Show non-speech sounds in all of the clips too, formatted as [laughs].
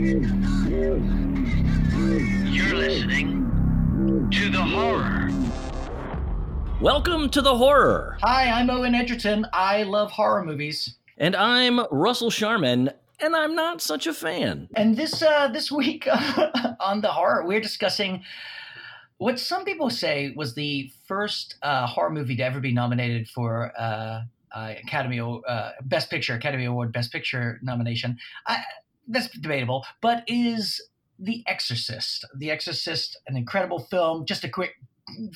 You're listening to the horror. Welcome to the horror. Hi, I'm Owen Egerton. I love horror movies. And I'm Russell Sharman, and I'm not such a fan. And this uh, this week [laughs] on the horror, we're discussing what some people say was the first uh, horror movie to ever be nominated for uh, uh, Academy uh, Best Picture, Academy Award Best Picture nomination. I, that's debatable, but is The Exorcist. The Exorcist, an incredible film. Just a quick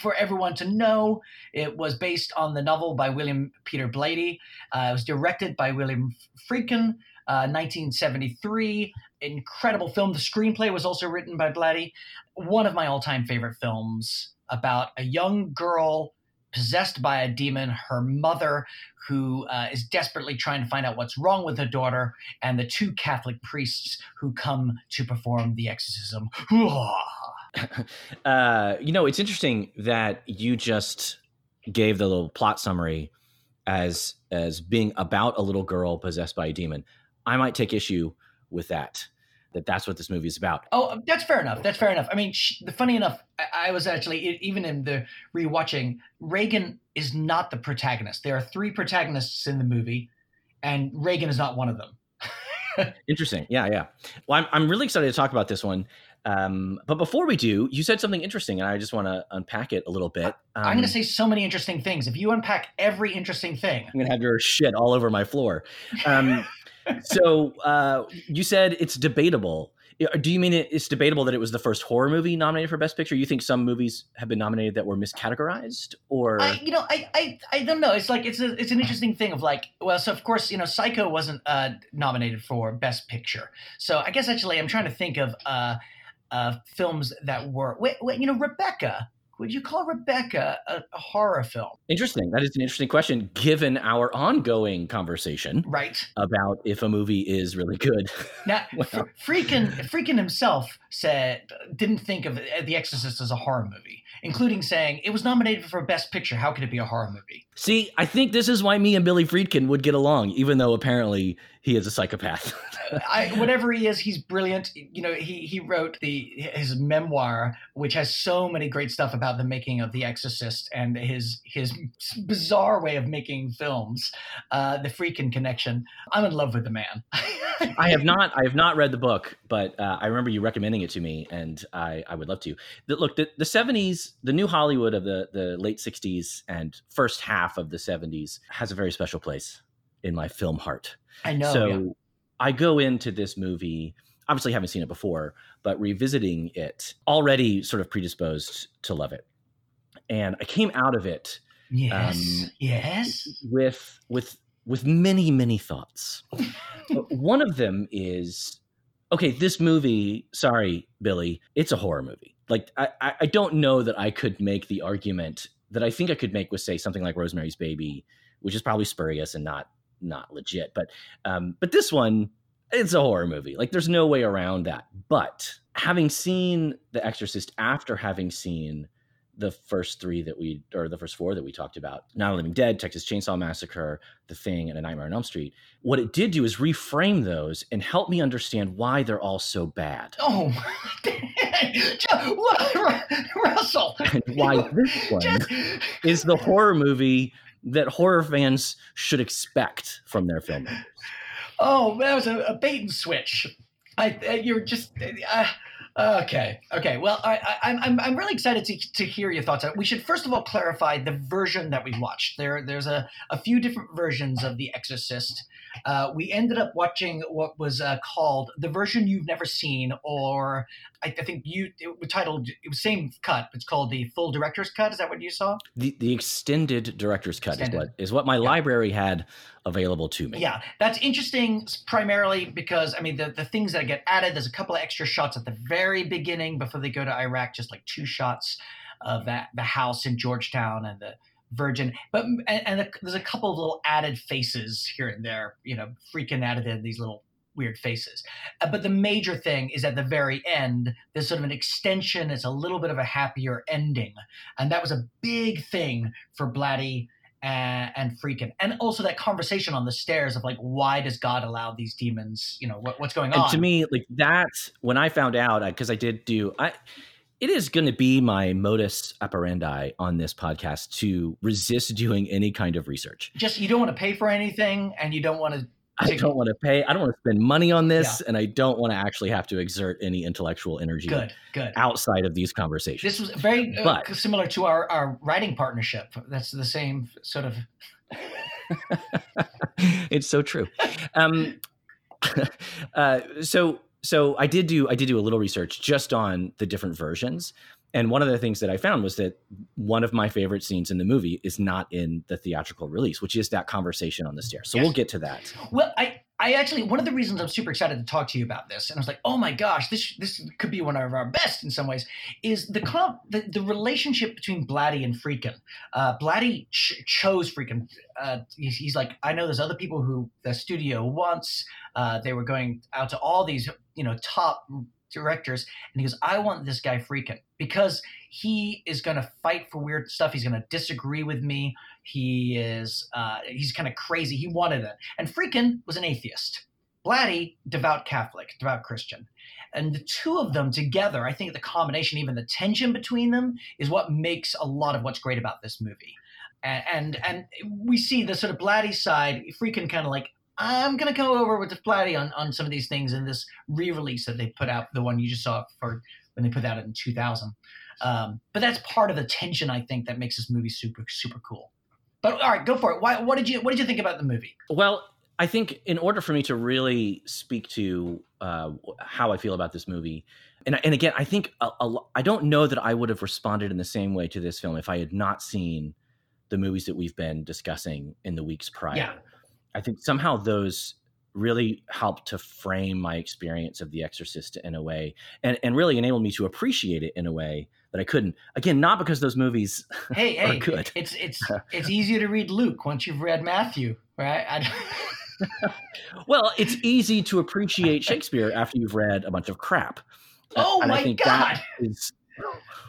for everyone to know, it was based on the novel by William Peter Blatty. Uh, it was directed by William Friedkin. Uh, 1973, incredible film. The screenplay was also written by Blatty. One of my all-time favorite films about a young girl possessed by a demon, her mother, who uh, is desperately trying to find out what's wrong with her daughter, and the two Catholic priests who come to perform the exorcism. [laughs] uh, you know, it's interesting that you just gave the little plot summary as as being about a little girl possessed by a demon. I might take issue with that that that's what this movie is about. Oh, that's fair enough. That's fair enough. I mean, sh- funny enough, I-, I was actually even in the rewatching. Regan is not the protagonist. There are three protagonists in the movie, and Regan is not one of them. [laughs] Interesting. Yeah, yeah. Well, I'm I'm really excited to talk about this one. Um, but before we do, you said something interesting, and I just want to unpack it a little bit. Um, I'm going to say so many interesting things. If you unpack every interesting thing, I'm going to have your shit all over my floor. Um, [laughs] so uh, you said it's debatable. Do you mean it's debatable that it was the first horror movie nominated for Best Picture? You think some movies have been nominated that were miscategorized, or I, you know, I, I, I don't know. It's like it's a, it's an interesting thing of like, well, so of course, you know, Psycho wasn't uh, nominated for Best Picture. So I guess actually, I'm trying to think of uh, uh, films that were, wait, wait, you know, Rebecca would you call Rebecca a, a, horror film? Interesting. That is an interesting question, given our ongoing conversation, right, about if a movie is really good. [laughs] Now, well. Friedkin himself said didn't think of The Exorcist as a horror movie, including saying it was nominated for Best Picture. How could it be a horror movie? See, I think this is why me and Billy Friedkin would get along, even though apparently he is a psychopath. [laughs] I, whatever he is, he's brilliant. You know, he he wrote the his memoir, which has so many great stuff about the making of The Exorcist and his his bizarre way of making films. Uh, the Friedkin connection. I'm in love with the man. [laughs] I have not I have not read the book, but uh, I remember you recommending it to me, and I I would love to. The, look, the, the 70s, the new Hollywood of the the late 60s and first half of the 70s has a very special place in my film heart. I know. So yeah. I go into this movie, obviously haven't seen it before, but revisiting it, already sort of predisposed to love it. And I came out of it. Yes. Um, yes. With with with many many thoughts. [laughs] One of them is okay. This movie, sorry, Billy, it's a horror movie. Like I I don't know that I could make the argument that I think I could make with say something like Rosemary's Baby, which is probably spurious and not not legit. But um, but this one, it's a horror movie. Like there's no way around that. But having seen The Exorcist after having seen the first three that we or the first four that we talked about not the Living Dead texas chainsaw massacre the thing and a nightmare on elm street what it did do is reframe those and help me understand why they're all so bad oh [laughs] russell [laughs] and why this one Just... is the horror movie that horror fans should expect from their filmmakers. Oh, that was a, a bait and switch. I, uh, you're just uh, okay. Okay. Well, I, I, I'm I'm really excited to, to hear your thoughts. On. We should first of all clarify the version that we watched. There there's a, a few different versions of The Exorcist. Uh, we ended up watching what was uh, called the version you've never seen, or I, I, think you it was titled it was same cut. It's called the full director's cut. Is that what you saw? The the extended director's cut extended. is what is what my yeah. library had available to me. Yeah, that's interesting primarily because I mean the the things that get added. There's a couple of extra shots at the very beginning before they go to Iraq, just like two shots of that the house in Georgetown and the Virgin, but and, and there's a couple of little added faces here and there, you know, Friedkin added in these little weird faces. Uh, but the major thing is at the very end, there's sort of an extension. It's a little bit of a happier ending, and that was a big thing for Blatty and, and Friedkin, and also that conversation on the stairs of like, why does God allow these demons? You know, what, what's going and on? to me like that when i found out uh, because i did do i it is going to be my modus operandi on this podcast to resist doing any kind of research just you don't want to pay for anything, and you don't want to. I don't want to pay i don't want to spend money on this and i don't want to actually have to exert any intellectual energy Good, good. outside of these conversations This was very uh, similar to our, our writing partnership. That's the same sort of. [laughs] it's so true. Um, [laughs] uh, so so I did do I did do a little research just on the different versions, and one of the things that I found was that one of my favorite scenes in the movie is not in the theatrical release, which is that conversation on the stairs. So Yes. we'll get to that. Well, I I actually one of the reasons I'm super excited to talk to you about this, and I was like, oh my gosh, this this could be one of our best in some ways, is the comp, the, the relationship between Blatty and Friedkin. Uh, Blatty ch- chose Friedkin. Uh, he's, he's like, I know there's other people who the studio wants. Uh, they were going out to all these you know top directors, and he goes, I want this guy Friedkin because he is going to fight for weird stuff. He's going to disagree with me. He is uh, he's kind of crazy. He wanted it. And Friedkin was an atheist. Blatty, devout Catholic, devout Christian. And the two of them together, I think the combination, even the tension between them, is what makes a lot of what's great about this movie. And and, and we see the sort of Blatty side, Friedkin kind of like, I'm gonna go over with the Blatty on, on some of these things in this re-release that they put out, the one you just saw for when they put that out in 2000. Um, but that's part of the tension I think that makes this movie super super cool. But all right, go for it. Why, what did you what did you think about the movie? Well, I think in order for me to really speak to uh, how I feel about this movie, and and again, I think a, a, I don't know that I would have responded in the same way to this film if I had not seen the movies that we've been discussing in the weeks prior. Yeah. I think somehow those really helped to frame my experience of The Exorcist in a way, and and really enabled me to appreciate it in a way that I couldn't. Again, not because those movies [laughs] Hey, are hey, good. it's it's [laughs] it's easier to read Luke once you've read Matthew, right? I, [laughs] Well, it's easy to appreciate Shakespeare after you've read a bunch of crap. Oh and I my think god! that is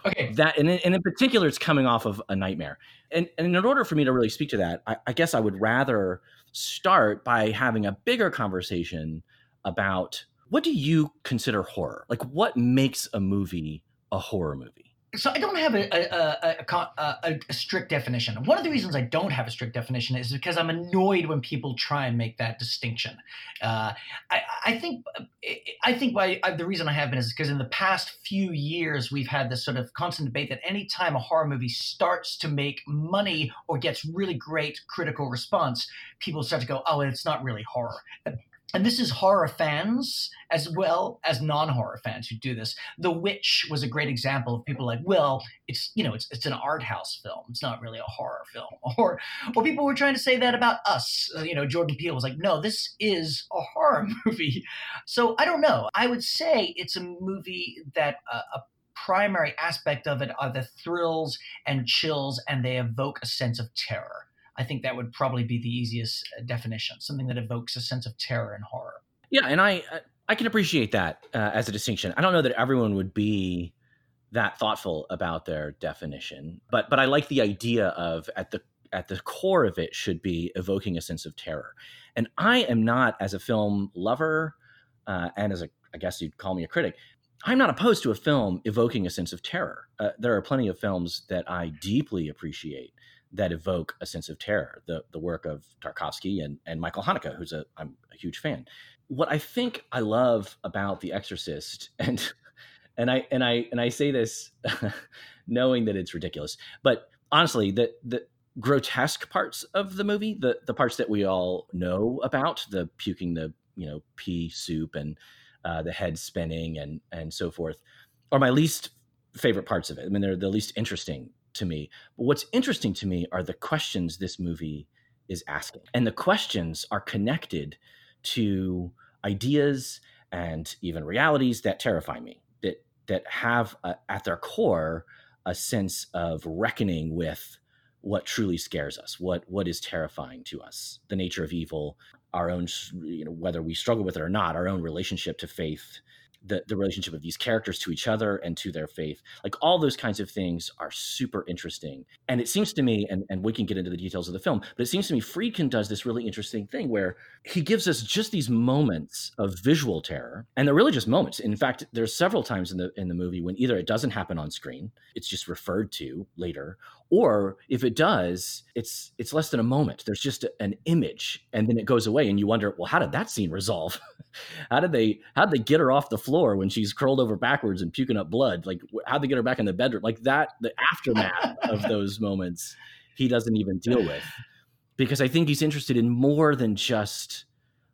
okay, that, and in, and in particular, it's coming off of a nightmare. And, and in order for me to really speak to that, I, I guess I would rather start by having a bigger conversation about what do you consider horror? Like, what makes a movie a horror movie? So I don't have a a, a, a, a strict definition. One of the reasons I don't have a strict definition is because I'm annoyed when people try and make that distinction. Uh, I, I think I think why I, the reason I have been is because in the past few years we've had this sort of constant debate that anytime a horror movie starts to make money or gets really great critical response, people start to go, "Oh, it's not really horror." And this is horror fans as well as non-horror fans who do this. The Witch was a great example of people like, well, it's you know, it's it's an art house film. It's not really a horror film. [laughs] Or or people were trying to say that about us. Uh, you know, Jordan Peele was like, no, this is a horror [laughs] movie. So I don't know. I would say it's a movie that uh, a primary aspect of it are the thrills and chills, and they evoke a sense of terror. I think that would probably be the easiest uh, definition. Something that evokes a sense of terror and horror. Yeah, and I I can appreciate that uh, as a distinction. I don't know that everyone would be that thoughtful about their definition, but but I like the idea of at the at the core of it should be evoking a sense of terror. And I am not as a film lover uh, and as a I guess you'd call me a critic. I'm not opposed to a film evoking a sense of terror. Uh, there are plenty of films that I deeply appreciate that evoke a sense of terror. The the work of Tarkovsky and and Michael Haneke, who's a I'm a huge fan. What I think I love about The Exorcist, [laughs] and and I and I and I say this [laughs] knowing that it's ridiculous, but honestly, the the grotesque parts of the movie, the the parts that we all know about, the puking the you know pea soup and uh, the head spinning and and so forth, are my least favorite parts of it. I mean, they're the least interesting to me. But what's interesting to me are the questions this movie is asking. And the questions are connected to ideas and even realities that terrify me, that that have uh, at their core a sense of reckoning with what truly scares us, what what is terrifying to us, the nature of evil, our own, you know, whether we struggle with it or not, our own relationship to faith, the, the relationship of these characters to each other and to their faith. Like all those kinds of things are super interesting. And it seems to me, and, and we can get into the details of the film, but it seems to me Friedkin does this really interesting thing where he gives us just these moments of visual terror. And they're really just moments. In fact, there's several times in the in the movie when either it doesn't happen on screen, it's just referred to later, or if it does, it's it's less than a moment. There's just a, an image and then it goes away and you wonder, well, how did that scene resolve? [laughs] how did they how did they get her off the floor when she's curled over backwards and puking up blood? Like how'd they get her back in the bedroom? Like that the aftermath of [laughs] those moments he doesn't even deal with. Because I think he's interested in more than just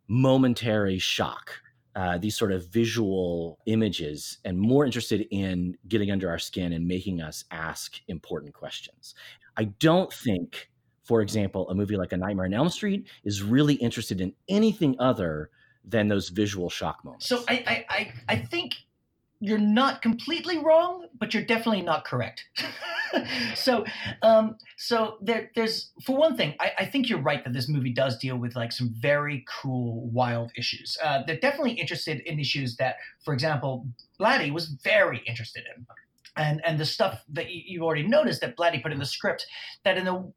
momentary shock. Uh, these sort of visual images and more interested in getting under our skin and making us ask important questions. I don't think, for example, a movie like A Nightmare on Elm Street is really interested in anything other than those visual shock moments. So I, I, I, I think you're not completely wrong, but you're definitely not correct. [laughs] so, um, so there, there's for one thing, I, I, think you're right that this movie does deal with like some very cool, wild issues. Uh, they're definitely interested in issues that, for example, Blatty was very interested in, and and the stuff that you, you already noticed that Blatty put in the script that in the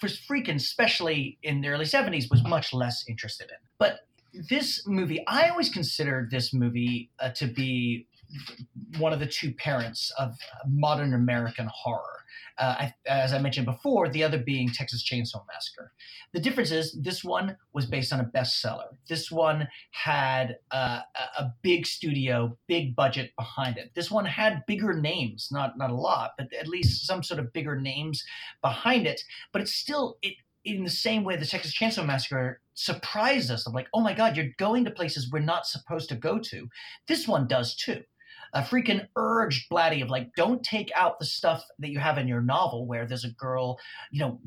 for Friedkin, especially in the early 70s, was much less interested in. But this movie, I always considered this movie uh, to be one of the two parents of modern American horror. Uh, I, as I mentioned before, the other being Texas Chainsaw Massacre. The difference is this one was based on a bestseller. This one had uh, a big studio, big budget behind it. This one had bigger names, not not a lot, but at least some sort of bigger names behind it. But it's still it in the same way the Texas Chainsaw Massacre surprised us of like, oh my God, you're going to places we're not supposed to go to. This one does too. A Friedkin urged Blatty of like, don't take out the stuff that you have in your novel where there's a girl, you know,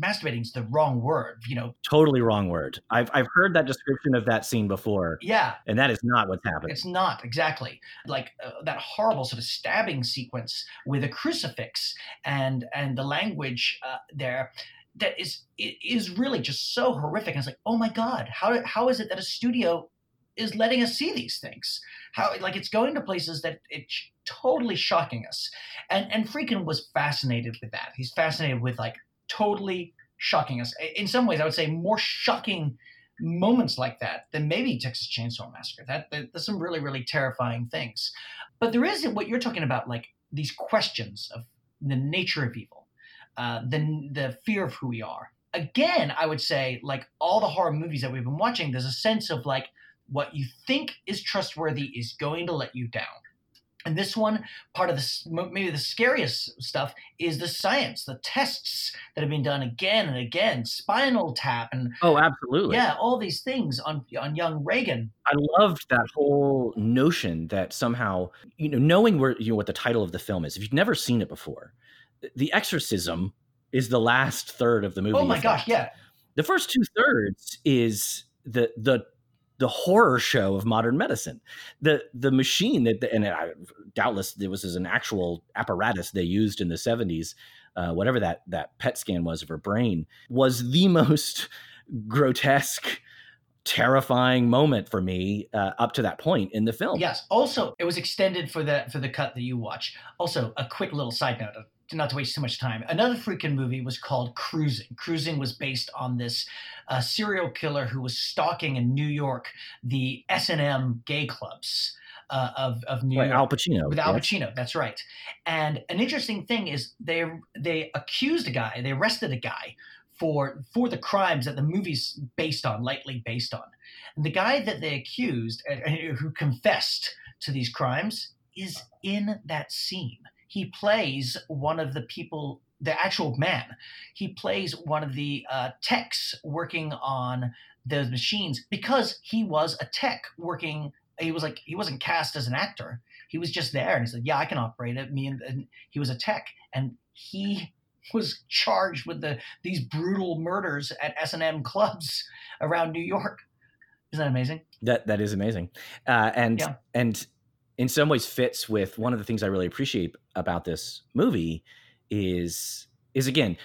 masturbating is the wrong word, you know. Totally wrong word. I've I've heard that description of that scene before. Yeah. And that is not what's happening. It's not exactly like uh, that horrible sort of stabbing sequence with a crucifix and and the language uh, there that is is really just so horrific. And it's like, oh my god, how how is it that a studio is letting us see these things? How like it's going to places that it's totally shocking us. And and Friedkin was fascinated with that. He's fascinated with like totally shocking us. In some ways, I would say more shocking moments like that than maybe Texas Chainsaw Massacre. That, that there's some really really terrifying things. But there is what you're talking about, like these questions of the nature of evil uh, the the fear of who we are. Again, I would say like all the horror movies that we've been watching, there's a sense of like what you think is trustworthy is going to let you down. And this one, part of the maybe the scariest stuff is the science, the tests that have been done again and again, spinal tap, and oh, absolutely, yeah, all these things on on young Regan. I loved that whole notion that somehow, you know, knowing where you know what the title of the film is, if you've never seen it before, the exorcism is the last third of the movie. Oh my gosh, yeah. The first two thirds is the the the horror show of modern medicine. The the machine that and I, doubtless it was as an actual apparatus they used in the 70s, uh, whatever that that PET scan was of her brain was the [laughs] most grotesque terrifying moment for me uh, up to that point in the film. Yes. Also, it was extended for the for the cut that you watch. Also, a quick little side note not to waste too much time. Another Friedkin movie was called Cruising. Cruising was based on this uh, serial killer who was stalking in New York the S and M gay clubs. Uh, of of New York, With Al Pacino, with Al Pacino. That's right. And an interesting thing is they they accused a guy, they arrested a guy for for the crimes that the movie's based on, lightly based on. And the guy that they accused, uh, who confessed to these crimes, is in that scene he plays one of the people the actual man. He plays one of the uh, techs working on those machines because he was a tech working he was like he wasn't cast as an actor. He was just there and he said yeah i can operate it. Me and, and he was a tech and he was charged with the these brutal murders at s&m clubs around new york. Isn't that amazing? That that is amazing. Uh, and yeah. and in some ways fits with one of the things I really appreciate about this movie is is again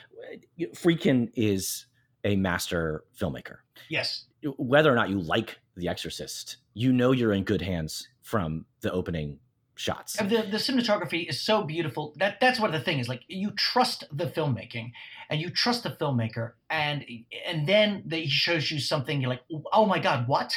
Friedkin is a master filmmaker. Yes. Whether or not you like The Exorcist, you know you're in good hands from the opening shots. And The the cinematography is so beautiful. That that's what the thing is. Like you trust the filmmaking, and you trust the filmmaker, and and then they, he shows you something. You're like, oh my god, what?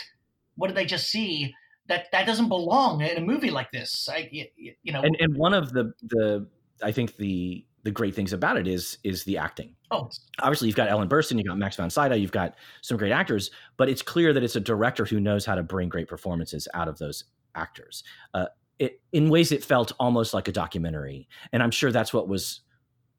What did I just see? That that doesn't belong in a movie like this. I you, know. And and one of the the I think the the great things about it is is the acting. oh, Obviously, you've got Ellen Burstyn, you've got Max von Sydow, you've got some great actors, but it's clear that it's a director who knows how to bring great performances out of those actors. Uh, it, in ways, it felt almost like a documentary, and I'm sure that's what was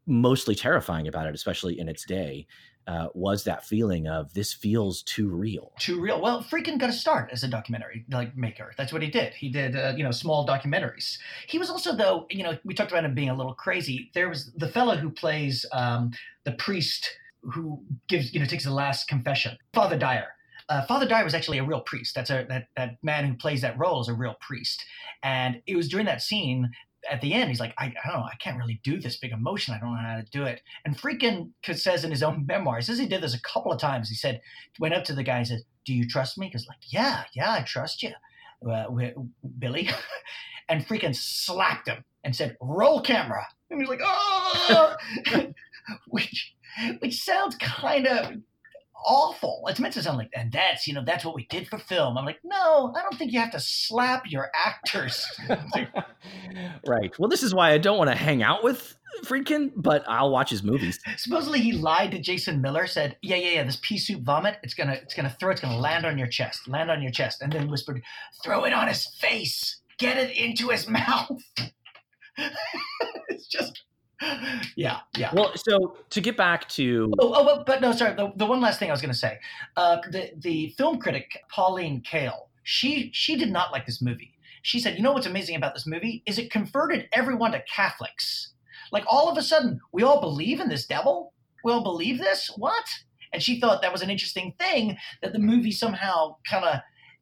mostly terrifying about it, especially in its day, uh, was that feeling of this feels too real. too real. Well, Friedkin got to start as a documentary like maker. That's what he did. He did uh, you know small documentaries. He was also though you know we talked about him being a little crazy. There was the fellow who plays um, the priest who gives you know takes the last confession, Father Dyer. Uh, Father Dyer was actually a real priest. That's a that that man who plays that role is a real priest. And it was during that scene at the end, he's like, I, I don't know, I can't really do this big emotion. I don't know how to do it. And Friedkin says in his own [laughs] memoir, he says he did this a couple of times. He said, went up to the guy and said, Do you trust me? Because like, yeah, yeah, I trust you, uh, Billy. [laughs] and Friedkin slapped him and said, Roll camera. And he's like, Oh, [laughs] which which sounds kind of awful. It's meant to sound like, and that's you know that's what we did for film. I'm like, no, I don't think you have to slap your actors. [laughs] right. Well, this is why I don't want to hang out with Friedkin, but I'll watch his movies. Supposedly he lied to Jason Miller, said, "Yeah, yeah, yeah, this pea soup vomit, it's gonna, it's gonna throw, it's gonna land on your chest, land on your chest," and then whispered, "Throw it on his face, get it into his [laughs] mouth." [laughs] it's just, [laughs] yeah, yeah. Well, so to get back to Oh, oh, but, but no, sorry. The, the one last thing I was going to say, uh, the the film critic Pauline Kael, she she did not like this movie. She said, "You know what's amazing about this movie is it converted everyone to Catholics. Like all of a sudden, we all believe in this devil. We all believe this. What?" And she thought that was an interesting thing that the movie somehow kind of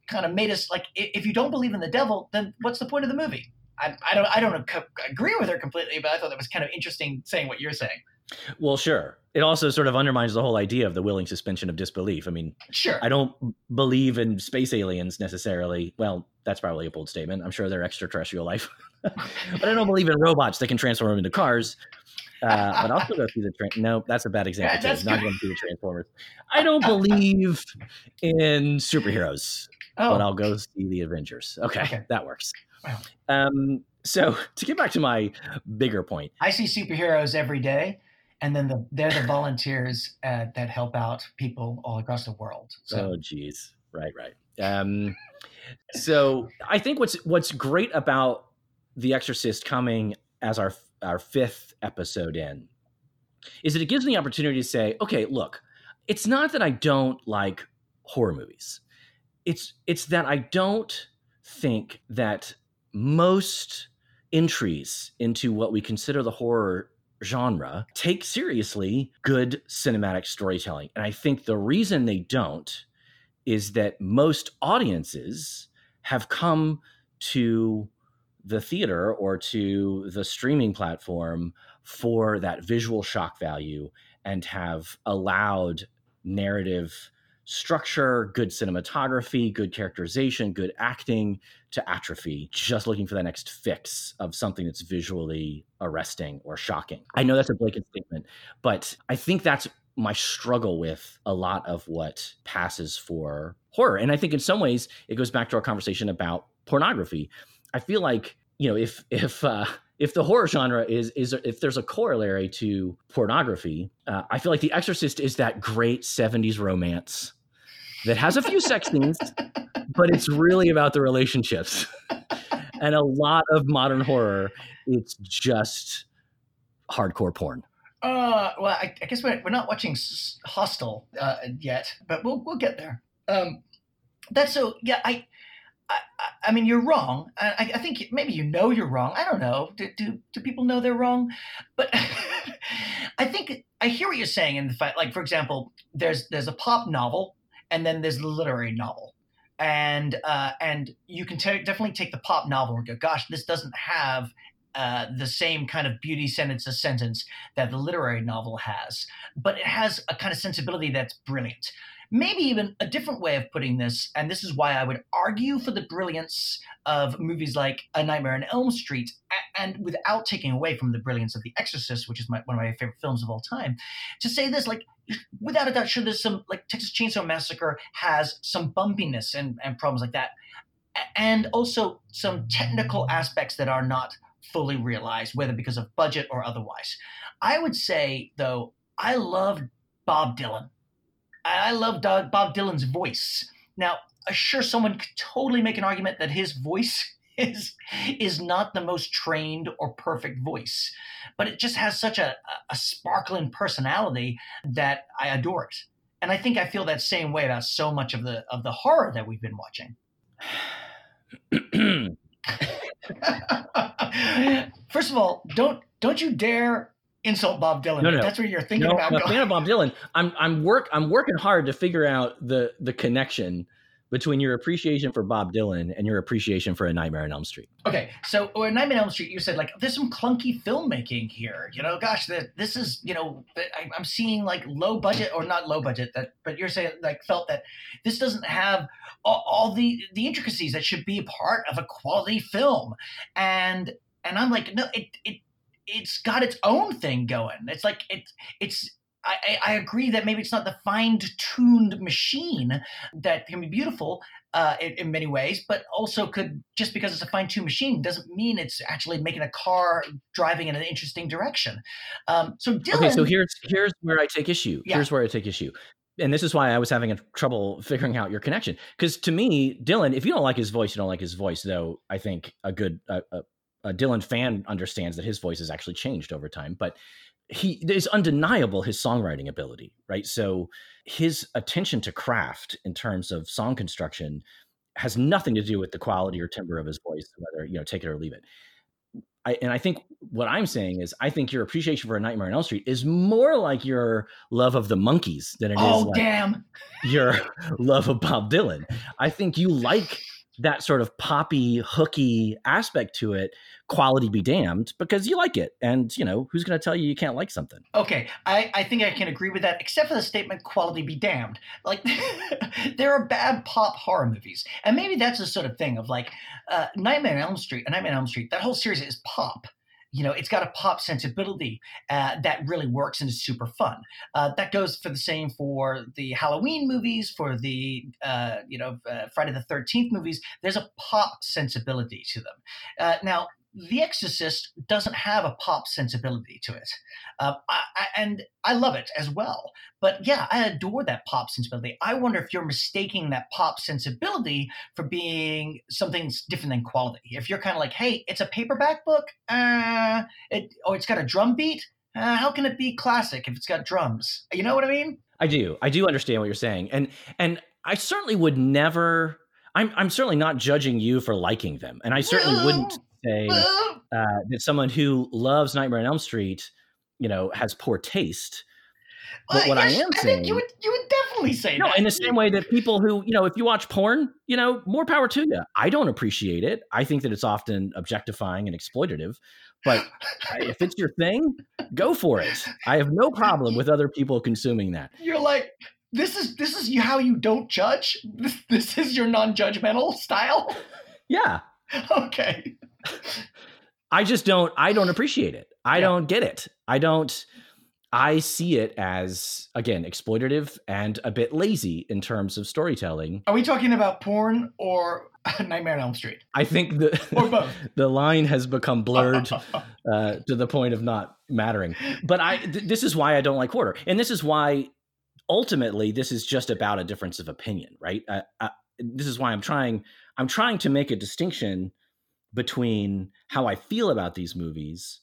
kind of made us like, if you don't believe in the devil, then what's the point of the movie? I, I don't I don't agree with her completely, but I thought that was kind of interesting saying what you're saying. well, sure. It also sort of undermines the whole idea of the willing suspension of disbelief. I mean, Sure. I don't believe in space aliens necessarily. Well, that's probably a bold statement. I'm sure they're extraterrestrial life, [laughs] but I don't believe in robots that can transform into cars. Uh, but I'll still go through the train. No, that's a bad example. Yeah, too. Not going through the Transformers. [laughs] I don't believe in superheroes, oh, but I'll go see the Avengers. Okay, Okay. that works. Wow. Um, so [laughs] to get back to my bigger point, I see superheroes every day, and then the, they're the volunteers uh, that help out people all across the world. So Oh, geez. Right, right. Um, so I think what's what's great about The Exorcist coming as our our fifth episode in is that it gives me the opportunity to say, okay, look, it's not that I don't like horror movies. It's it's that I don't think that most entries into what we consider the horror genre take seriously good cinematic storytelling. And I think the reason they don't is that most audiences have come to the theater or to the streaming platform for that visual shock value and have allowed narrative structure, good cinematography, good characterization, good acting to atrophy, just looking for the next fix of something that's visually arresting or shocking. I know that's a blanket statement, but I think that's my struggle with a lot of what passes for horror. And I think in some ways it goes back to our conversation about pornography. I feel like, you know, if if uh if the horror genre is is if there's a corollary to pornography, uh, I feel like The Exorcist is that great '70s romance that has a few sex scenes, but it's really about the relationships. [laughs] and a lot of modern horror, it's just hardcore porn. Uh, well, I, I guess we're, we're not watching Hostel uh, yet, but we'll we'll get there. Um, that's so. Yeah, I, I, mean, you're wrong. I, I think maybe you know you're wrong. I don't know. Do do, do people know they're wrong? But [laughs] I think I hear what you're saying. In the fact, like for example, there's there's a pop novel, and then there's the literary novel. And uh, and you can ta- definitely take the pop novel and go, gosh, this doesn't have uh, the same kind of beauty sentence a sentence that the literary novel has, but it has a kind of sensibility that's brilliant. Maybe even a different way of putting this, and this is why I would argue for the brilliance of movies like A Nightmare on Elm Street, and without taking away from the brilliance of The Exorcist, which is my, one of my favorite films of all time, to say this, like, without a doubt, sure, there's some, like, Texas Chainsaw Massacre has some bumpiness and, and problems like that, and also some technical aspects that are not fully realized, whether because of budget or otherwise. I would say, though, I love Bob Dylan. I love Bob Dylan's voice. Now, sure, someone could totally make an argument that his voice [laughs] is is not the most trained or perfect voice, but it just has such a, a sparkling personality that I adore it. And I think I feel that same way about so much of the of the horror that we've been watching. [clears throat] [laughs] First of all, don't don't you dare insult Bob Dylan. No, no. That's what you're thinking no, about. I'm a fan of Bob Dylan. I'm I'm work I'm working hard to figure out the the connection between your appreciation for Bob Dylan and your appreciation for A Nightmare on Elm Street. Okay, so or A Nightmare on Elm Street, you said like there's some clunky filmmaking here. You know, gosh, that this is you know I, I'm seeing like low budget or not low budget that, but you're saying like felt that this doesn't have all, all the the intricacies that should be a part of a quality film, and and I'm like no, it it it's got its own thing going. It's like it's it's I, I, agree that maybe it's not the fine-tuned machine that can be beautiful uh, in, in, many ways, but also could just because it's a fine-tuned machine doesn't mean it's actually making a car driving in an interesting direction. Um, so Dylan, okay, so here's here's where I take issue. Yeah. Here's where I take issue. And this is why I was having a trouble figuring out your connection. Because to me, Dylan, if you don't like his voice, you don't like his voice. Though I think a good a, a Uh, Dylan fan understands that his voice has actually changed over time. But he is undeniable his songwriting ability, right? So his attention to craft in terms of song construction has nothing to do with the quality or timbre of his voice, whether you know take it or leave it. I, and I think what I'm saying is, I think your appreciation for A Nightmare on Elm Street is more like your love of the Monkees than it oh, is like damn. your [laughs] love of Bob Dylan. I think you like that sort of poppy, hooky aspect to it, quality be damned, because you like it. And, you know, who's going to tell you you can't like something? Okay. I, I think I can agree with that, except for the statement quality be damned. Like, [laughs] there are bad pop horror movies. And maybe that's the sort of thing of like uh, Nightmare on Elm Street, Nightmare on Elm Street, that whole series is pop you know, it's got a pop sensibility uh, that really works and is super fun. Uh, that goes for the same for the Halloween movies, for the uh, you know uh, Friday the Thirteenth movies. There's a pop sensibility to them. Uh, now, the Exorcist doesn't have a pop sensibility to it, uh, I, I, and I love it as well. But yeah, I adore that pop sensibility. I wonder if you're mistaking that pop sensibility for being something different than quality. If you're kind of like, hey, it's a paperback book, uh, it, or it's got a drum beat. Uh, how can it be classic if it's got drums? You know what I mean? I do. I do understand what you're saying, and and I certainly would never. I'm I'm certainly not judging you for liking them, and I certainly wouldn't say uh, that someone who loves Nightmare on Elm Street, you know, has poor taste. But what yes, I am I saying, you would you would definitely say no, that. in the same way that people who you know, if you watch porn, you know, more power to you. I don't appreciate it. I think that it's often objectifying and exploitative. But if it's your thing, go for it. I have no problem with other people consuming that. You're like, this is this is how you don't judge. This, this is your non-judgmental style. [laughs] Yeah. [laughs] Okay. [laughs] I just don't I don't appreciate it. I yeah. don't get it. I don't I see it as again exploitative and a bit lazy in terms of storytelling. Are we talking about porn or [laughs] Nightmare on Elm Street? I think the [laughs] the line has become blurred uh, to the point of not mattering. But I th- this is why I don't like horror, and this is why ultimately this is just about a difference of opinion, right? Uh, uh, this is why I'm trying I'm trying to make a distinction between how I feel about these movies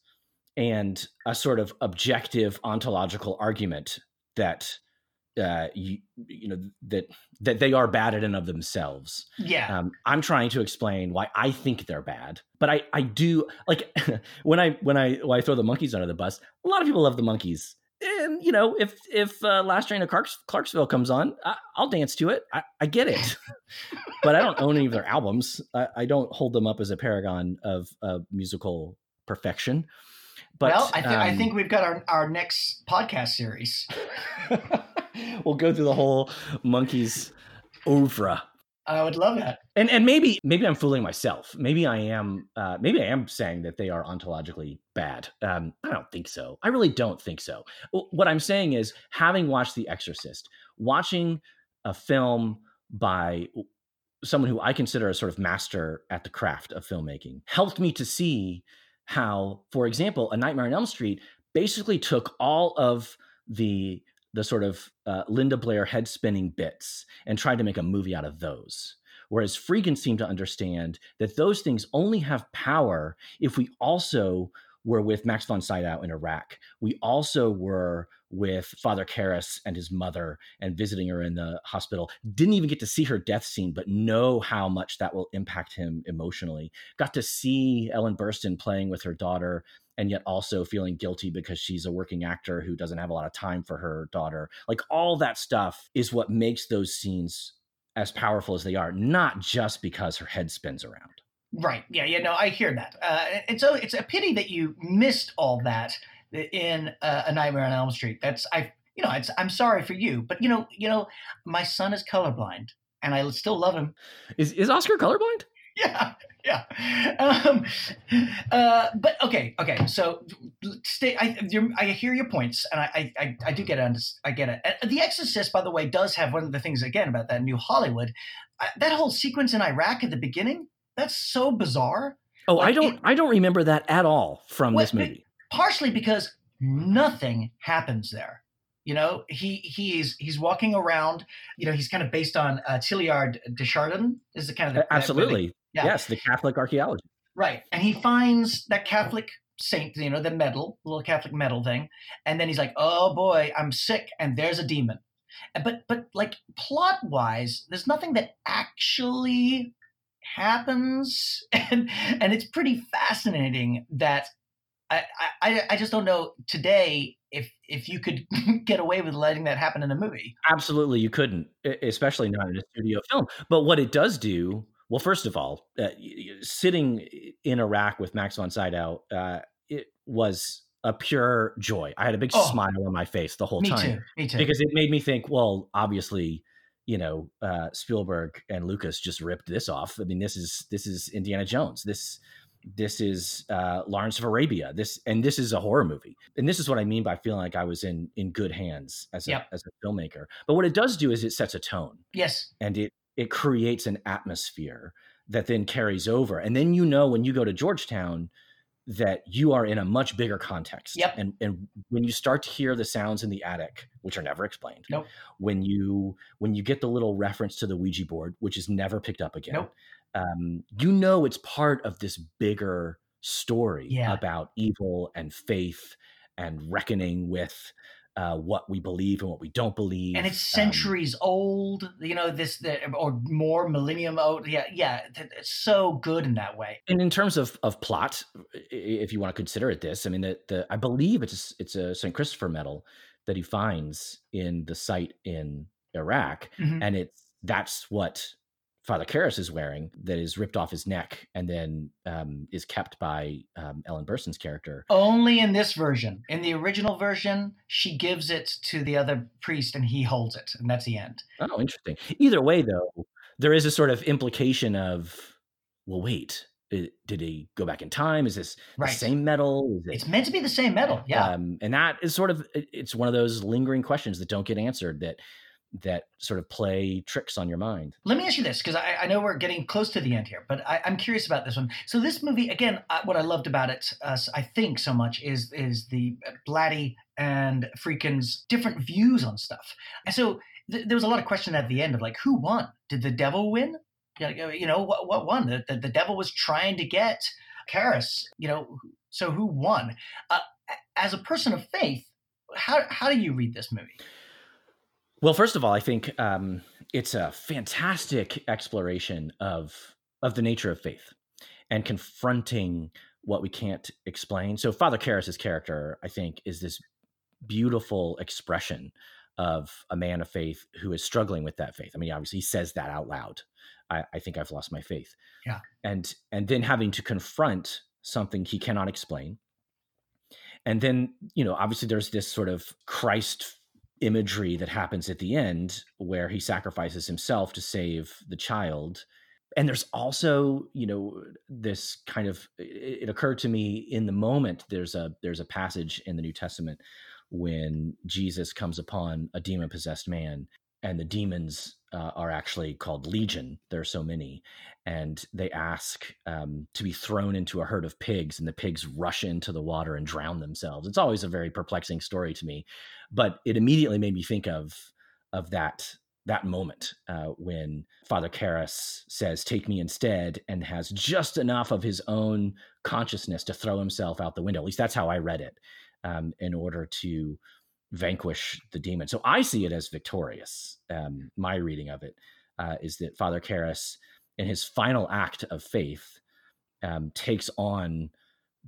and a sort of objective ontological argument that uh, you, you know that that they are bad in and of themselves. Yeah, um, I'm trying to explain why I think they're bad, but I I do like [laughs] when I when I when I throw the Monkees under the bus. A lot of people love the Monkees, and you know if if uh, Last Train to Clarks, Clarksville comes on, I, will dance to it. I, I get it, [laughs] but I don't own any of their albums. I, I, don't hold them up as a paragon of, of musical perfection. But well, I, th- I um, think we've got our, our next podcast series. [laughs] we'll go through the whole Monkees oeuvre. I would love that. And and maybe maybe I'm fooling myself. Maybe I am. Uh, maybe I am saying that they are ontologically bad. Um, I don't think so. I really don't think so. What I'm saying is, having watched The Exorcist, watching a film by someone who I consider a sort of master at the craft of filmmaking, helped me to see how, for example, A Nightmare on Elm Street basically took all of the the sort of uh, Linda Blair head spinning bits and tried to make a movie out of those. Whereas Friedkin seemed to understand that those things only have power if we also were with Max von Sydow in Iraq. We also were with Father Karras and his mother and visiting her in the hospital. Didn't even get to see her death scene, but know how much that will impact him emotionally. Got to see Ellen Burstyn playing with her daughter and yet also feeling guilty because she's a working actor who doesn't have a lot of time for her daughter. Like all that stuff is what makes those scenes as powerful as they are, not just because her head spins around. Right. Yeah. Yeah. No, I hear that. Uh, and so it's a pity that you missed all that in uh, A Nightmare on Elm Street. That's I. You know, it's, I'm sorry for you, but you know, you know, my son is colorblind, and I still love him. Is is Oscar colorblind? [laughs] Yeah. Yeah. [laughs] Um, uh, but okay. Okay. So stay. I I hear your points, and I I, I do get it. I get it. The Exorcist, by the way, does have one of the things again about that new Hollywood. Uh, that whole sequence in Iraq at the beginning. That's so bizarre. Oh, Like, I don't it- I don't remember that at all from Well, this movie. partially because nothing happens there. You know, he he's he's walking around. You know, he's kind of based on uh, Teilhard de Chardin. Is the kind of the, Absolutely. Yeah. Yes, the Catholic archaeology. right? And he finds that Catholic saint, you know, the medal, the little Catholic medal thing, and then he's like, "Oh boy, I'm sick," and there's a demon. But but like plot wise, there's nothing that actually happens, [laughs] and and it's pretty fascinating that I, I I just don't know today if if you could [laughs] get away with letting that happen in a movie. Absolutely, you couldn't, especially not in a studio film. But what it does do, well, first of all, uh, sitting in Iraq with Max von Sydow, uh, it was a pure joy. I had a big Oh. smile on my face the whole Me time too. Me too. because it made me think. Well, obviously, you know, uh, Spielberg and Lucas just ripped this off. I mean, this is this is Indiana Jones. This this is uh, Lawrence of Arabia. This and this is a horror movie. And this is what I mean by feeling like I was in in good hands as a Yep. as a filmmaker. But what it does do is it sets a tone yes. and it it creates an atmosphere that then carries over. And then you know when you go to Georgetown that you are in a much bigger context. Yep. And and when you start to hear the sounds in the attic, which are never explained. Nope. When you when you get the little reference to the Ouija board, which is never picked up again. Nope. Um, you know it's part of this bigger story Yeah. about evil and faith and reckoning with uh, what we believe and what we don't believe. and it's Um, centuries old you know this the, or more millennium old yeah yeah it's so good in that way and in terms of of plot, if you want to consider it this, I mean, the, the I believe it's it's a St. Christopher medal that he finds in the site in Iraq, Mhm. and it's that's what Father Karras is wearing that is ripped off his neck and then um, is kept by um, Ellen Burstyn's character. only in this version in the original version she gives it to the other priest and he holds it and that's the end Oh, interesting. Either way, though, there is a sort of implication of, well, wait, i- did he go back in time? Is this Right. the same medal? Is it it's meant to be the same medal, yeah um, and that is sort of it- it's one of those lingering questions that don't get answered that that sort of play tricks on your mind Let me ask you this, because I, I know we're getting close to the end here, but I, I'm curious about this one. So this movie, again, I, what I loved about it, uh, I think so much, is is the Blatty and Friedkin's different views on stuff. And so th- there was a lot of question at the end of like, who won? Did the devil win? You know, what, what won? The, the, the devil was trying to get Karras. You know, so who won? Uh, as a person of faith, how how do you read this movie? Well first of all i think um, it's a fantastic exploration of of the nature of faith and confronting what we can't explain so father Karras's character i think is this beautiful expression of a man of faith who is struggling with that faith i mean obviously he says that out loud i, I think i've lost my faith Yeah. and and then having to confront something he cannot explain. And then, you know, obviously there's this sort of Christ imagery that happens at the end where he sacrifices himself to save the child. And there's also, you know, this kind of it occurred to me in the moment there's a there's a passage in the New Testament when Jesus comes upon a demon possessed man and the demons uh, are actually called legion. There are so many. And they ask um, to be thrown into a herd of pigs and the pigs rush into the water and drown themselves. It's always a very perplexing story to me but it immediately made me think of of that that moment uh, when Father Karras says, Take me instead, and has just enough of his own consciousness to throw himself out the window. At least that's how I read it, um, in order to vanquish the demon. So I see it as victorious. Um, my reading of it uh, is that Father Karras, in his final act of faith, um, takes on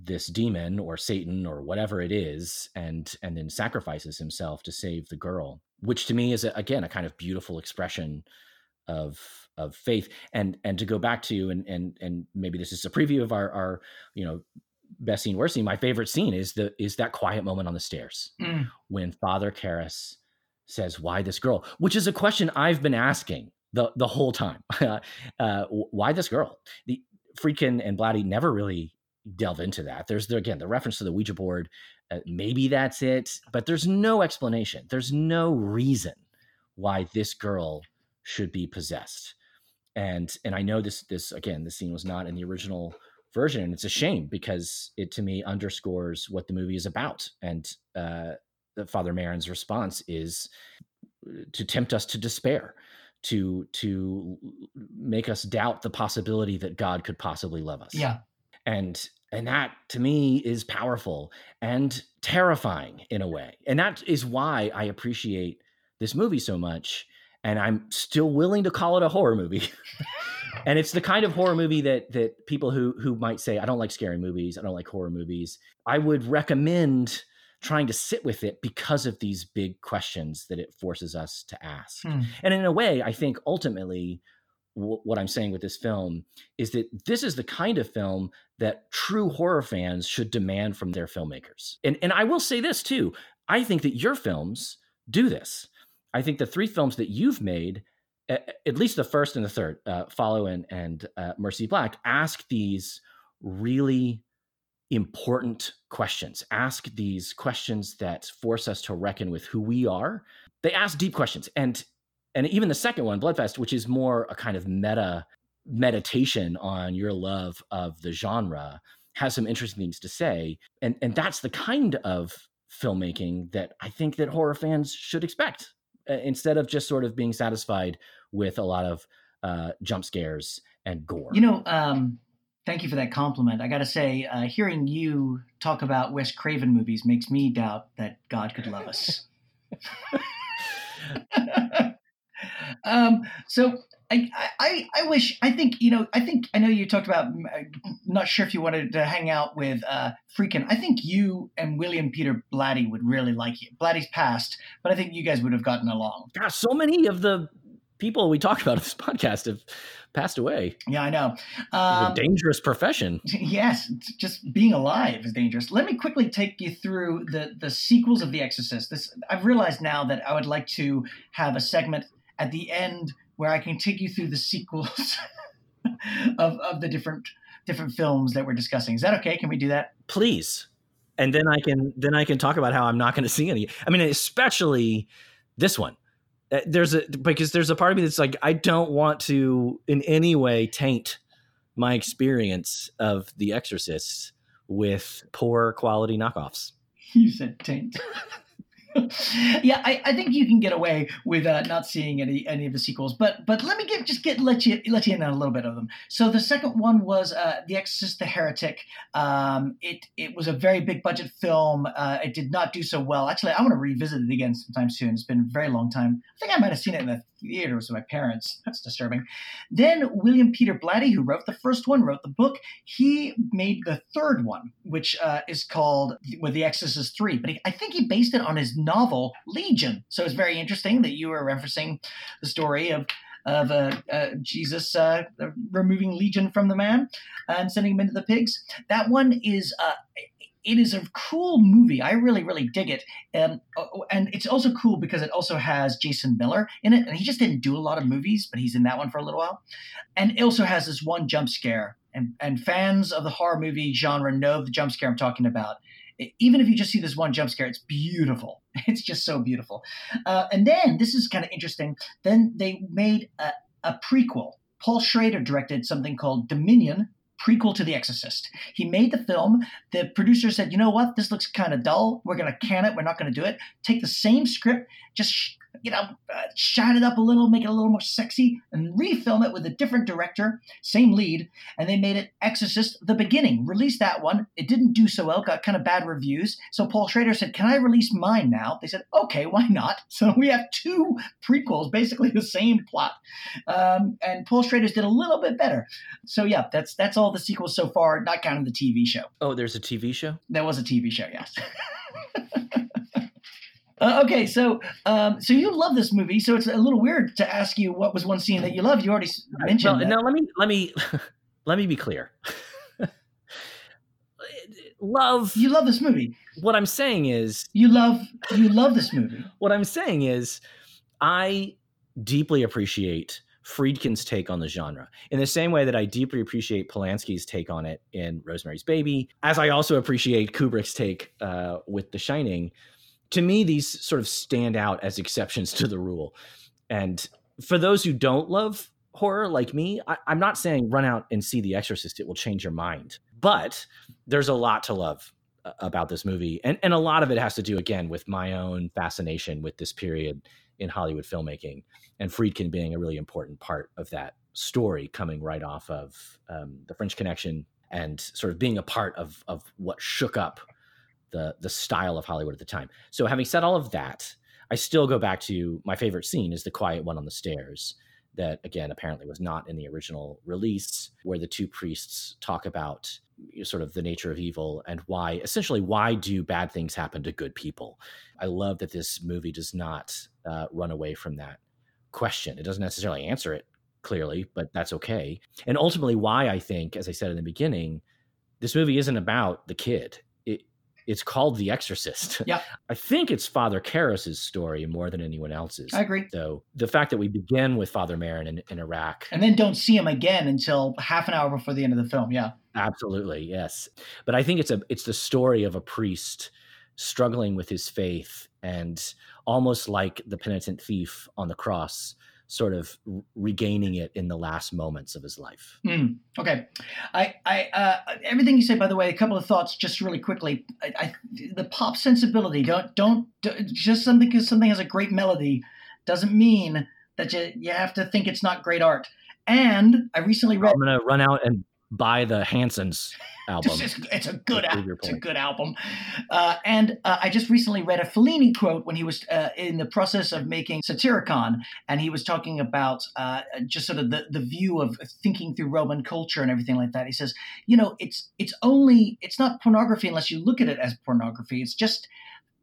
this demon or Satan or whatever it is, and and then sacrifices himself to save the girl, which to me is a, again a kind of beautiful expression of of faith. And and to go back to and and and maybe this is a preview of our our you know best scene, worst scene, my favorite scene is the is that quiet moment on the stairs mm. when Father Karras says, "Why this girl?" Which is a question I've been asking the the whole time. [laughs] uh, why this girl? The Friedkin and Blatty never really delve into that. There's the, again the reference to the Ouija board. Uh, maybe that's it, but there's no explanation. There's no reason why this girl should be possessed. And and I know this this again this scene was not in the original version and it's a shame because it to me underscores what the movie is about. And uh, father Merrin's response is uh, to tempt us to despair to to make us doubt the possibility that god could possibly love us. Yeah. And and that to me is powerful and terrifying in a way. And that is why i appreciate this movie so much and i'm still willing to call it a horror movie [laughs] and it's the kind of horror movie that that people who who might say I don't like scary movies, I don't like horror movies, I would recommend trying to sit with it because of these big questions that it forces us to ask. Hmm. And in a way, I think ultimately w- what I'm saying with this film is that this is the kind of film that true horror fans should demand from their filmmakers. And and I will say this too. I think that your films do this. I think the three films that you've made at least the first and the third, uh, Follow and, and uh, Mercy Black, ask these really important questions. Ask these questions that force us to reckon with who we are. They ask deep questions, and and even the second one, Bloodfest, which is more a kind of meta meditation on your love of the genre, has some interesting things to say, and and that's the kind of filmmaking that I think that horror fans should expect uh, instead of just sort of being satisfied with a lot of uh, jump scares and gore. You know, um, thank you for that compliment. I got to say, uh, hearing you talk about Wes Craven movies makes me doubt that God could love us. [laughs] [laughs] um, so I, I, I wish I think you know I think I know you talked about I'm not sure if you wanted to hang out with uh, Friedkin. I think you and William Peter Blatty would really like you. Blatty's passed, but I think you guys would have gotten along. Gosh, so many of the people we talked about in this [laughs] podcast have passed away. Yeah, I know. Um, a dangerous profession. [laughs] Yes, just being alive is dangerous. Let me quickly take you through the the sequels of The Exorcist. This I've realized now that I would like to have a segment at the end where I can take you through the sequels [laughs] of of the different different films that we're discussing. Is that okay? Can we do that? Please. And then I can then I can talk about how I'm not going to see any. I mean, especially this one Uh, there's a because there's a part of me that's like I don't want to in any way taint my experience of The Exorcist with poor quality knockoffs. You said taint. [laughs] [laughs] yeah, I, I, think you can get away with uh, not seeing any any of the sequels, but but let me get just get let you let you in on a little bit of them. So the second one was uh, The Exorcist: The Heretic. Um, it it was a very big budget film. Uh, it did not do so well. Actually, I want to revisit it again sometime soon. It's been a very long time. I think I might have seen it in the theaters with my parents. That's disturbing. Then William Peter Blatty, who wrote the first one, wrote the book. He made the third one, which uh, is called with The Exorcist Three. But he, I think he based it on his novel Legion. So it's very interesting that you were referencing the story of of uh, uh, Jesus uh, removing Legion from the man and sending him into the pigs. That one is uh, it is a cool movie. I really, really dig it. Um, and it's also cool because it also has Jason Miller in it. And he just didn't do a lot of movies, but he's in that one for a little while. And it also has this one jump scare. And, and fans of the horror movie genre know the jump scare I'm talking about. Even if you just see this one jump scare, it's beautiful. [laughs] It's just so beautiful. Uh, and then, this is kind of interesting, then they made a, a prequel. Paul Schrader directed something called Dominion, prequel to The Exorcist. He made the film. The producer said, you know what? This looks kind of dull. We're going to can it. We're not going to do it. Take the same script, just you know, uh, shine it up a little, make it a little more sexy, and refilm it with a different director, same lead, and they made it Exorcist: The Beginning. Released that one. It didn't do so well, got kind of bad reviews. So Paul Schrader said, "Can I release mine now?" They said, "Okay, why not?" [laughs] So we have two prequels, basically the same plot, um, and Paul Schrader's did a little bit better. So yeah, that's that's all the sequels so far, not counting the TV show. Oh, there's a TV show. There was a TV show, yes. [laughs] Uh, okay, so um, so you love this movie, so it's a little weird to ask you what was one scene that you loved. You already mentioned. Well, now let me let me [laughs] let me be clear. [laughs] love. You love this movie. What I'm saying is, you love you love this movie. What I'm saying is, I deeply appreciate Friedkin's take on the genre in the same way that I deeply appreciate Polanski's take on it in Rosemary's Baby, as I also appreciate Kubrick's take uh, with The Shining to me, these sort of stand out as exceptions to the rule. And for those who don't love horror like me, I, am not saying run out and see The Exorcist, it will change your mind. But there's a lot to love uh, about this movie. And, and a lot of it has to do, again, with my own fascination with this period in Hollywood filmmaking and Friedkin being a really important part of that story coming right off of um, The French Connection and sort of being a part of, of what shook up the the style of Hollywood at the time. So having said all of that, I still go back to my favorite scene is the quiet one on the stairs that again apparently was not in the original release where the two priests talk about sort of the nature of evil and why essentially why do bad things happen to good people? I love that this movie does not uh, run away from that question. It doesn't necessarily answer it clearly but that's okay. And ultimately why i think as i said in the beginning this movie isn't about the kid it's called The Exorcist. Yeah. [laughs] I think it's Father Karras's story more than anyone else's. I agree. So the fact that we begin with Father Merrin in, in Iraq. And then don't see him again until half an hour before the end of the film. Yeah. Absolutely. Yes. But I think it's a it's the story of a priest struggling with his faith and almost like the penitent thief on the cross sort of regaining it in the last moments of his life. Mm, okay, I, I, uh, everything you say. By the way, a couple of thoughts, just really quickly. I, I, the pop sensibility. Don't, don't, just something because something has a great melody doesn't mean that you you have to think it's not great art. And I recently read. I'm gonna run out and buy the Hansons album. it's, it's, a good album. It's a good album. Uh, and uh, I just recently read a Fellini quote when he was uh, in the process of making Satyricon, and he was talking about uh, just sort of the, the view of thinking through Roman culture and everything like that. He says, you know, it's it's only it's not pornography unless you look at it as pornography. It's just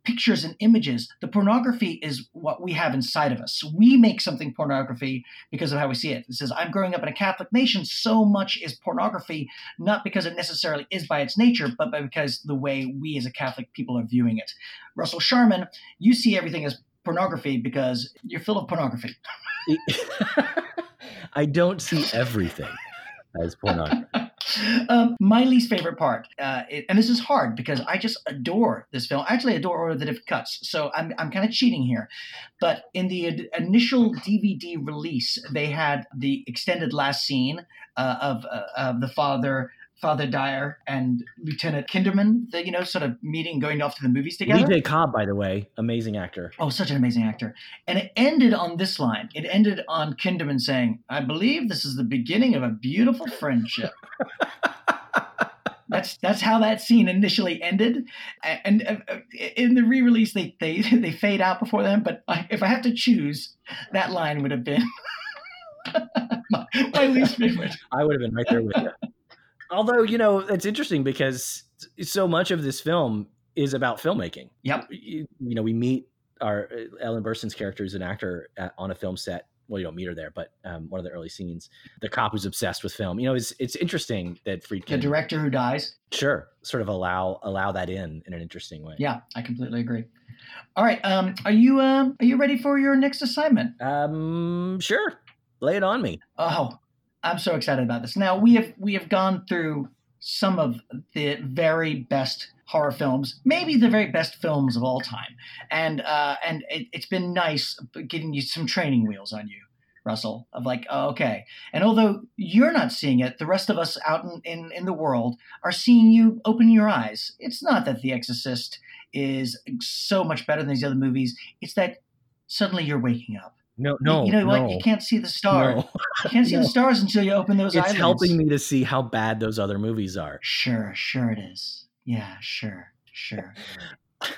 pictures and images. The pornography is what we have inside of us. We make something pornography because of how we see it. It says, I'm growing up in a Catholic nation. So much is pornography, not because it necessarily is by its nature, but because the way we as a Catholic people are viewing it. Russell Sharman, you see everything as pornography because you're full of pornography. [laughs] I don't see everything as pornography. Um, my least favorite part, uh, it, and this is hard because I just adore this film. I actually adore the different cuts, so I'm, I'm kind of cheating here. But in the initial DVD release, they had the extended last scene uh, of, uh, of the father Father Dyer and Lieutenant Kinderman, the, you know, sort of meeting, going off to the movies together. Lee J. Cobb, by the way, amazing actor. Oh, such an amazing actor. And it ended on this line. It ended on Kinderman saying, I believe this is the beginning of a beautiful friendship. that's that's how that scene initially ended. And uh, uh, in the re-release, they they [laughs] they fade out before them. But if I have to choose, that line would have been [laughs] my, my least favorite. I would have been right there with you. Although you know it's interesting because so much of this film is about filmmaking. Yep. You, you know, we meet our Ellen Burstyn's character is an actor at, on a film set well, you don't meet her there, but um, one of the early scenes, the cop who's obsessed with film. You know, it's it's interesting that Friedkin, The director who dies. sure, sort of allow allow that in in an interesting way. Yeah, I completely agree. All right, um, are you um, are you ready for your next assignment? Um, sure, lay it on me. Oh, I'm so excited about this. Now we have we have gone through some of the very best horror films, maybe the very best films of all time, and uh, and it, it's been nice getting you some training wheels on you, Russell. Of like, oh, okay. And although you're not seeing it, the rest of us out in, in in the world are seeing you open your eyes. It's not that The Exorcist is so much better than these other movies. It's that suddenly you're waking up. No, no, you know no, what? [laughs] You can't see the stars. no. You can't see No. the stars until you open those eyes. It's eyelids. helping me to see how bad those other movies are. Sure, sure it is. Yeah, sure, sure. [laughs]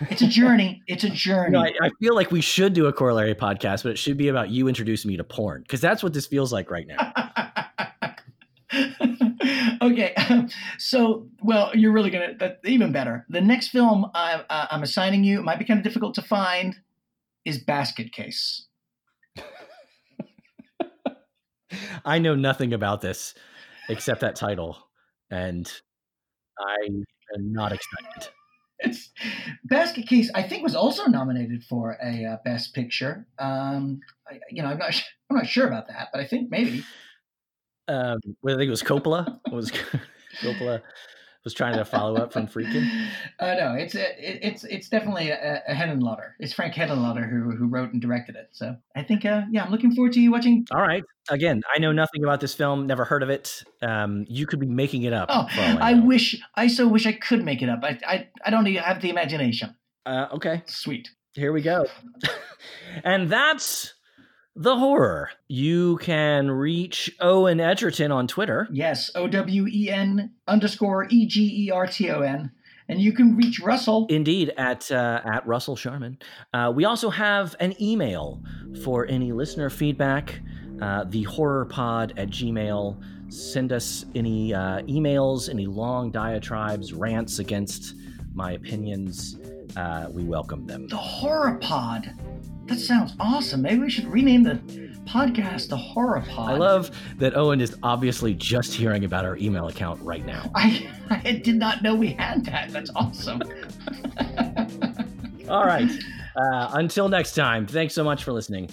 It's a journey. It's a journey. No, I, I feel like we should do a corollary podcast, but it should be about you introducing me to porn because that's what this feels like right now. [laughs] okay, so well, you're really gonna that, even better. The next film I, uh, I'm assigning you it might be kind of difficult to find is Basket Case. [laughs] I know nothing about this except that title, and I am not excited. It's Basket Case. I think was also nominated for a uh, Best Picture. Um, I, you know, I'm not. [laughs] I'm not sure about that, but I think maybe. Um, well, I think it was Coppola. It was [laughs] Coppola was trying to follow up from Friedkin. Uh, [laughs] no, it's it, it's it's definitely a, a Henenlotter. It's Frank Henenlotter who who wrote and directed it. So I think, uh, yeah, I'm looking forward to you watching. All right. Again, I know nothing about this film. Never heard of it. Um, you could be making it up. Oh, all I wish I so wish I could make it up. I I, I don't even have the imagination. Uh, okay. Sweet. Here we go. [laughs] and that's the horror. You can reach Owen Egerton on Twitter. Yes, O W E N underscore E G E R T O N, and you can reach Russell. Indeed, at uh, at Russell Sharman. Uh, we also have an email for any listener feedback. Uh, the horror pod at Gmail. Send us any uh, emails, any long diatribes, rants against my opinions. Uh, we welcome them. the Horror Pod. That sounds awesome. Maybe we should rename the podcast the Horror Pod. I love that Owen is obviously just hearing about our email account right now. I I did not know we had that. That's awesome. [laughs] All right. Uh, until next time, thanks so much for listening.